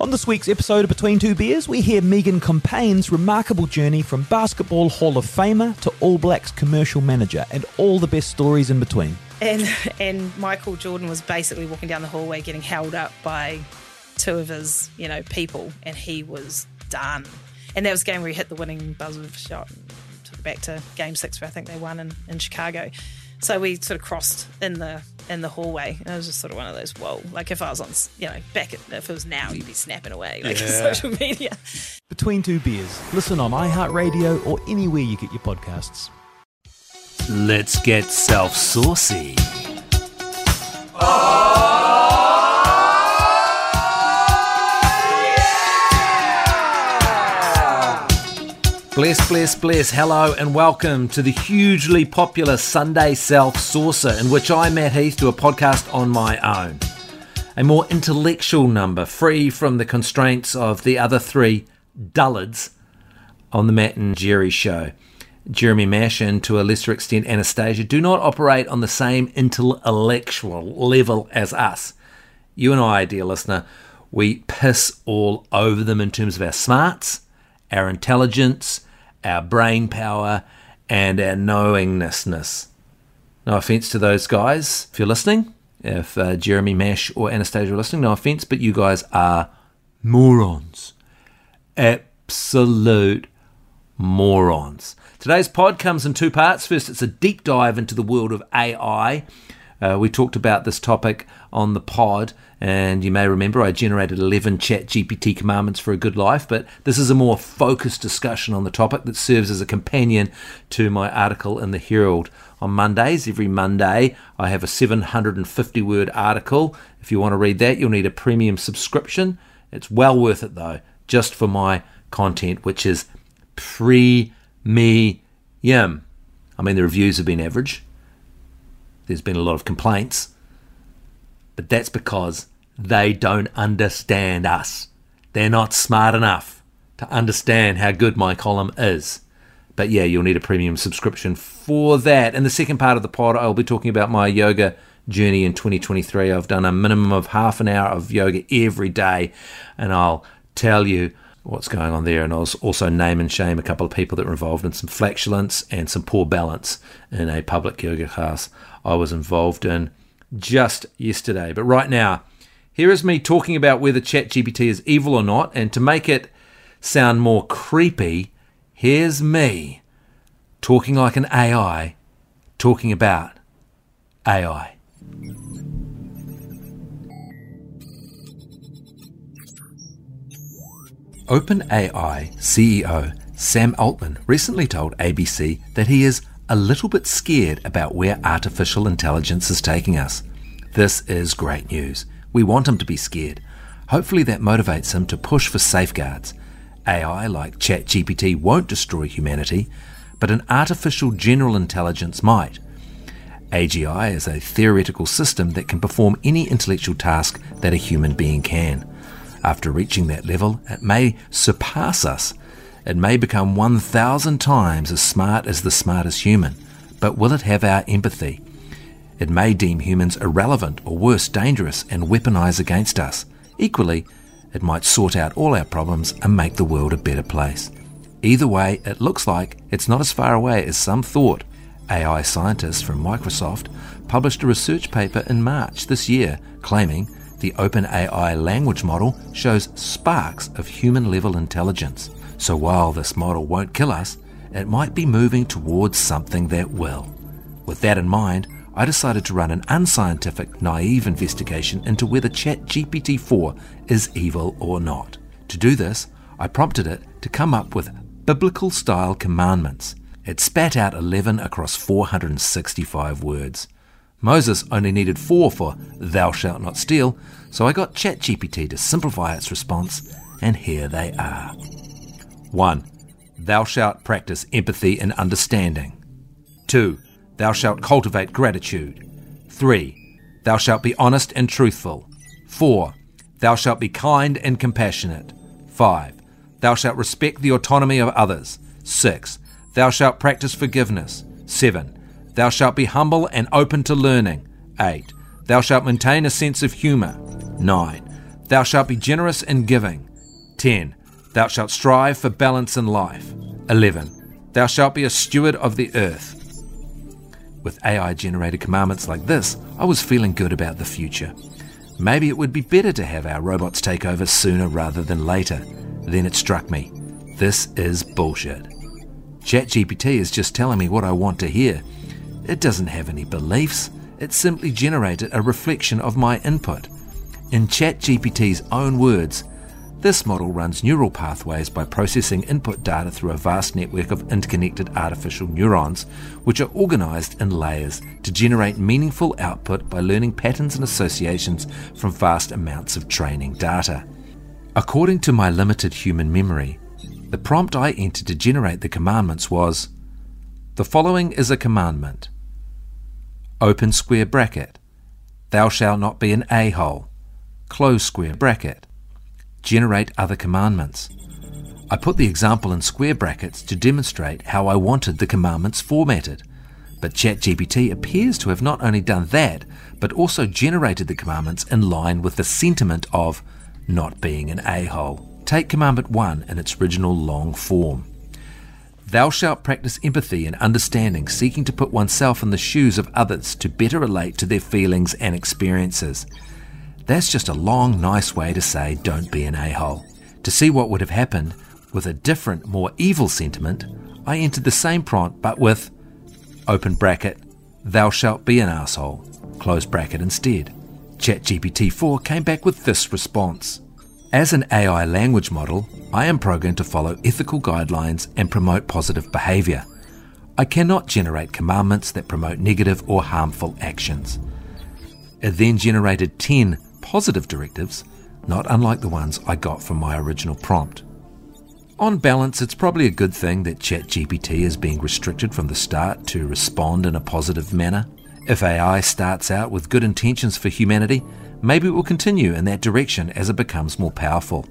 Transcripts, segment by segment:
On this week's episode of Between Two Beers, we hear Megan Compain's remarkable journey from Basketball Hall of Famer to All Blacks commercial manager and all the best stories in between. And and Michael Jordan was basically walking down the hallway getting held up by two of his, you know, people and he was done. And that was game where he hit the winning buzzer shot and took it back to game six where I think they won in, in Chicago. So we sort of crossed in the in the hallway. And it was just sort of one of those, whoa. Like if I was on, you know, back at, if it was now, you'd be snapping away like Yeah. social media. Between Two Beers. Listen on iHeartRadio or anywhere you get your podcasts. Let's get self saucy. Bless, bless, bless. Hello and welcome to the hugely popular Sunday Self Saucer, in which I, Matt Heath, do a podcast on my own. A more intellectual number, free from the constraints of the other three dullards on the Matt and Jerry show. Jeremy Mash and to a lesser extent Anastasia do not operate on the same intellectual level as us. You and I, dear listener, we piss all over them in terms of our smarts, our intelligence, our brain power, and our knowingnessness. No offense to those guys if you're listening, if uh, Jeremy Mash or Anastasia are listening, no offense, but you guys are morons. Absolute morons. Today's pod comes in two parts. First, it's a deep dive into the world of AI. Uh, we talked about this topic on the pod, and you may remember I generated 11 ChatGPT commandments for a good life, but this is a more focused discussion on the topic that serves as a companion to my article in the Herald. On Mondays, every Monday, I have a 750 word article. If you want to read that, you'll need a premium subscription. It's well worth it though, just for my content, which is premium. I mean, the reviews have been average. There's been a lot of complaints, but that's because they don't understand us. They're not smart enough to understand how good my column is. But yeah, you'll need a premium subscription for that. In the second part of the pod, I'll be talking about my yoga journey in 2023. I've done a minimum of half an hour of yoga every day, and I'll tell you what's going on there. And I'll also name and shame a couple of people that were involved in some flatulence and some poor balance in a public yoga class I was involved in just yesterday. But right now, here is me talking about whether ChatGPT is evil or not, and to make it sound more creepy, here's me talking like an AI, talking about AI. OpenAI CEO Sam Altman recently told ABC that he is a little bit scared about where artificial intelligence is taking us. This is great news. We want him to be scared. Hopefully, that motivates him to push for safeguards. AI like ChatGPT won't destroy humanity, but an artificial general intelligence might. AGI is a theoretical system that can perform any intellectual task that a human being can. After reaching that level, it may surpass us. It may become 1,000 times as smart as the smartest human, but will it have our empathy? It may deem humans irrelevant or worse, dangerous and weaponize against us. Equally, it might sort out all our problems and make the world a better place. Either way, it looks like it's not as far away as some thought. AI scientists from Microsoft published a research paper in March this year claiming the OpenAI language model shows sparks of human level intelligence. So while this model won't kill us, it might be moving towards something that will. With that in mind, I decided to run an unscientific, naive investigation into whether ChatGPT 4 is evil or not. To do this, I prompted it to come up with biblical style commandments. It spat out 11 across 465 words. Moses only needed four for thou shalt not steal, so I got ChatGPT to simplify its response, and here they are. 1. Thou shalt practice empathy and understanding. 2. Thou shalt cultivate gratitude. 3. Thou shalt be honest and truthful. 4. Thou shalt be kind and compassionate. 5. Thou shalt respect the autonomy of others. 6. Thou shalt practice forgiveness. 7. Thou shalt be humble and open to learning. 8. Thou shalt maintain a sense of humour. 9. Thou shalt be generous in giving. 10. Thou shalt strive for balance in life. 11. Thou shalt be a steward of the earth. With AI generated commandments like this, I was feeling good about the future. Maybe it would be better to have our robots take over sooner rather than later. Then it struck me this is bullshit. ChatGPT is just telling me what I want to hear. It doesn't have any beliefs, it simply generated a reflection of my input. In ChatGPT's own words, this model runs neural pathways by processing input data through a vast network of interconnected artificial neurons, which are organized in layers to generate meaningful output by learning patterns and associations from vast amounts of training data. According to my limited human memory, the prompt I entered to generate the commandments was The following is a commandment. Open square bracket. Thou shalt not be an a hole. Close square bracket generate other commandments. I put the example in square brackets to demonstrate how I wanted the commandments formatted. But ChatGPT appears to have not only done that, but also generated the commandments in line with the sentiment of not being an a hole. Take Commandment 1 in its original long form. Thou shalt practice empathy and understanding, seeking to put oneself in the shoes of others to better relate to their feelings and experiences. That's just a long, nice way to say don't be an a hole. To see what would have happened with a different, more evil sentiment, I entered the same prompt but with open bracket, thou shalt be an asshole, close bracket instead. ChatGPT 4 came back with this response. As an AI language model, I am programmed to follow ethical guidelines and promote positive behavior. I cannot generate commandments that promote negative or harmful actions. It then generated 10 positive directives, not unlike the ones I got from my original prompt. On balance, it's probably a good thing that ChatGPT is being restricted from the start to respond in a positive manner. If AI starts out with good intentions for humanity, maybe it will continue in that direction as it becomes more powerful.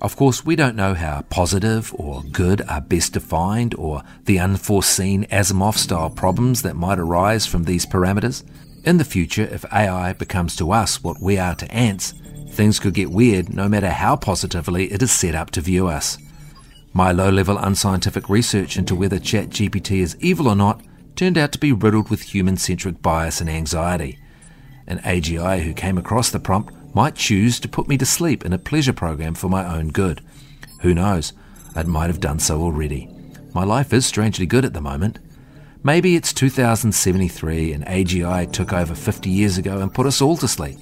Of course, we don't know how positive or good are best defined or the unforeseen Asimov style problems that might arise from these parameters. In the future, if AI becomes to us what we are to ants, things could get weird no matter how positively it is set up to view us. My low level unscientific research into whether ChatGPT is evil or not turned out to be riddled with human centric bias and anxiety. An AGI who came across the prompt might choose to put me to sleep in a pleasure program for my own good. Who knows? It might have done so already. My life is strangely good at the moment. Maybe it's 2073 and AGI took over 50 years ago and put us all to sleep.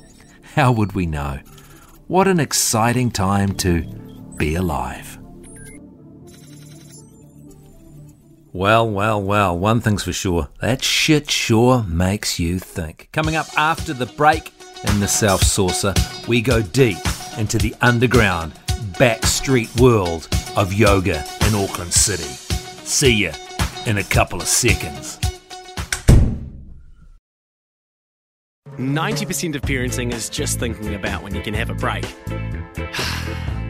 How would we know? What an exciting time to be alive. Well, well, well, one thing's for sure that shit sure makes you think. Coming up after the break in the Self Saucer, we go deep into the underground, backstreet world of yoga in Auckland City. See ya in a couple of seconds. 90% of parenting is just thinking about when you can have a break.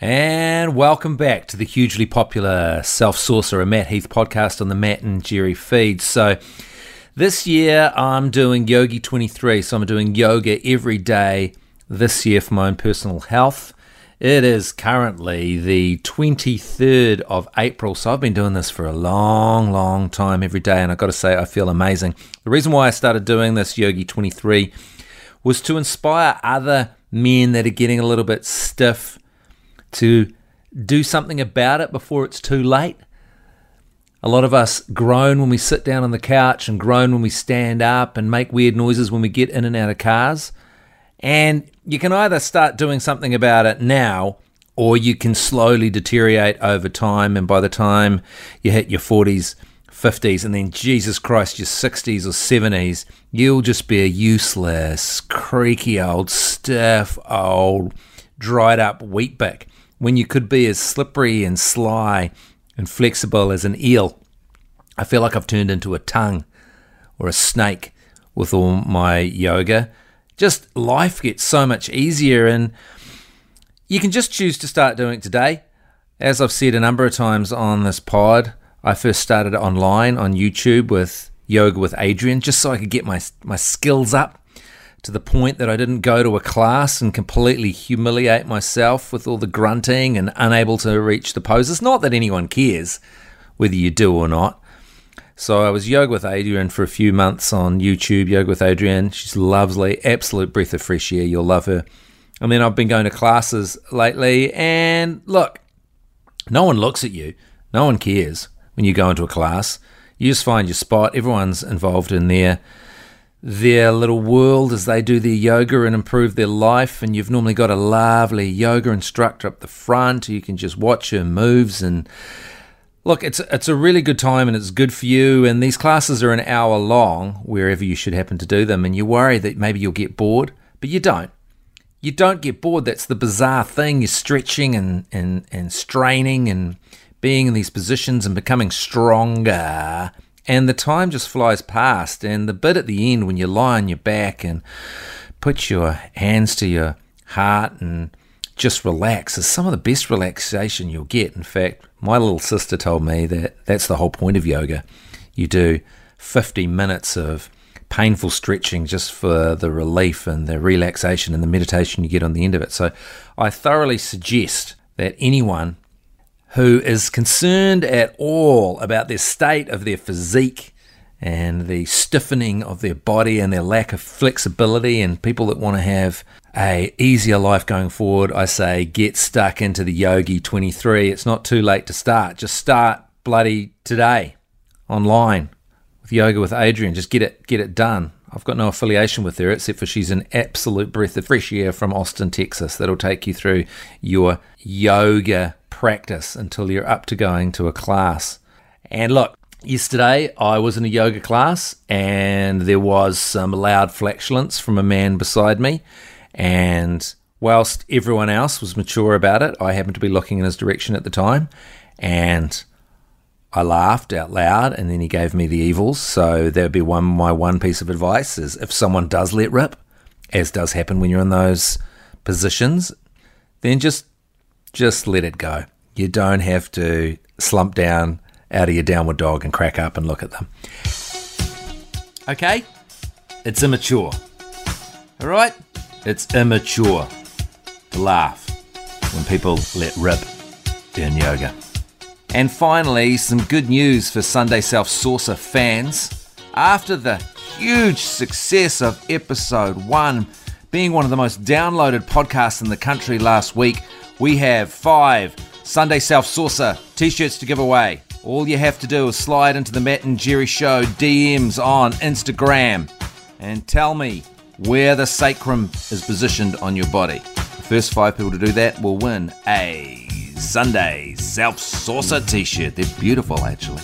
And welcome back to the hugely popular Self Saucer, a Matt Heath podcast on the Matt and Jerry feed. So, this year I'm doing Yogi 23, so I'm doing yoga every day this year for my own personal health. It is currently the 23rd of April, so I've been doing this for a long, long time every day, and I've got to say, I feel amazing. The reason why I started doing this Yogi 23 was to inspire other men that are getting a little bit stiff to do something about it before it's too late. A lot of us groan when we sit down on the couch and groan when we stand up and make weird noises when we get in and out of cars. And you can either start doing something about it now or you can slowly deteriorate over time. And by the time you hit your 40s, 50s, and then Jesus Christ, your 60s or 70s, you'll just be a useless, creaky old, stiff old dried up wheat bick when you could be as slippery and sly and flexible as an eel. I feel like I've turned into a tongue or a snake with all my yoga. Just life gets so much easier, and you can just choose to start doing it today. As I've said a number of times on this pod, I first started online on YouTube with Yoga with Adriene just so I could get my, my skills up to the point that I didn't go to a class and completely humiliate myself with all the grunting and unable to reach the poses. Not that anyone cares whether you do or not. So I was yoga with Adriene for a few months on YouTube, yoga with Adriene. She's lovely, absolute breath of fresh air. You'll love her. And then I've been going to classes lately, and look, no one looks at you. No one cares when you go into a class. You just find your spot. Everyone's involved in their their little world as they do their yoga and improve their life. And you've normally got a lovely yoga instructor up the front. You can just watch her moves and look. It's it's a really good time and it's good for you. And these classes are an hour long wherever you should happen to do them. And you worry that maybe you'll get bored, but you don't. You don't get bored. That's the bizarre thing. You're stretching and and and straining and being in these positions and becoming stronger. And the time just flies past. And the bit at the end when you lie on your back and put your hands to your heart and just relax is some of the best relaxation you'll get. In fact, my little sister told me that that's the whole point of yoga. You do 50 minutes of painful stretching just for the relief and the relaxation and the meditation you get on the end of it. So I thoroughly suggest that anyone who is concerned at all about their state of their physique and the stiffening of their body and their lack of flexibility and people that want to have a easier life going forward i say get stuck into the yogi 23 it's not too late to start. Just start bloody today online with yoga with Adriene. Just get it get it done I've got no affiliation with her except for she's an absolute breath of fresh air from Austin, Texas. That'll take you through your yoga practice until you're up to going to a class. And look, yesterday I was in a yoga class and there was some loud flatulence from a man beside me. And whilst everyone else was mature about it, I happened to be looking in his direction at the time. And I laughed out loud, and then he gave me the evils. So there'd be one my one piece of advice: is if someone does let rip, as does happen when you're in those positions, then just just let it go. You don't have to slump down out of your downward dog and crack up and look at them. Okay? It's immature. All right? It's immature to laugh when people let rip in yoga. And finally, some good news for Sunday Self Saucer fans. After the huge success of episode one, being one of the most downloaded podcasts in the country last week, we have five Sunday Self Saucer t shirts to give away. All you have to do is slide into the Matt and Jerry Show DMs on Instagram and tell me where the sacrum is positioned on your body. The first five people to do that will win a Sunday Self Saucer t shirt. They're beautiful, actually.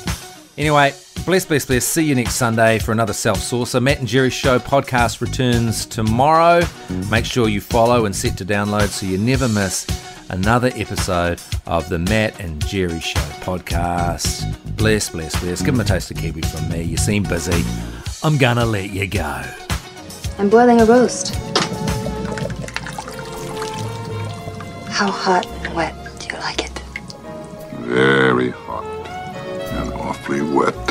Anyway, bless, bless, bless. See you next Sunday for another Self Saucer. Matt and Jerry Show podcast returns tomorrow. Make sure you follow and set to download so you never miss another episode of the Matt and Jerry Show podcast. Bless, bless, bless. Give them a taste of Kiwi from me. You seem busy. I'm gonna let you go. I'm boiling a roast. How hot Very hot and awfully wet.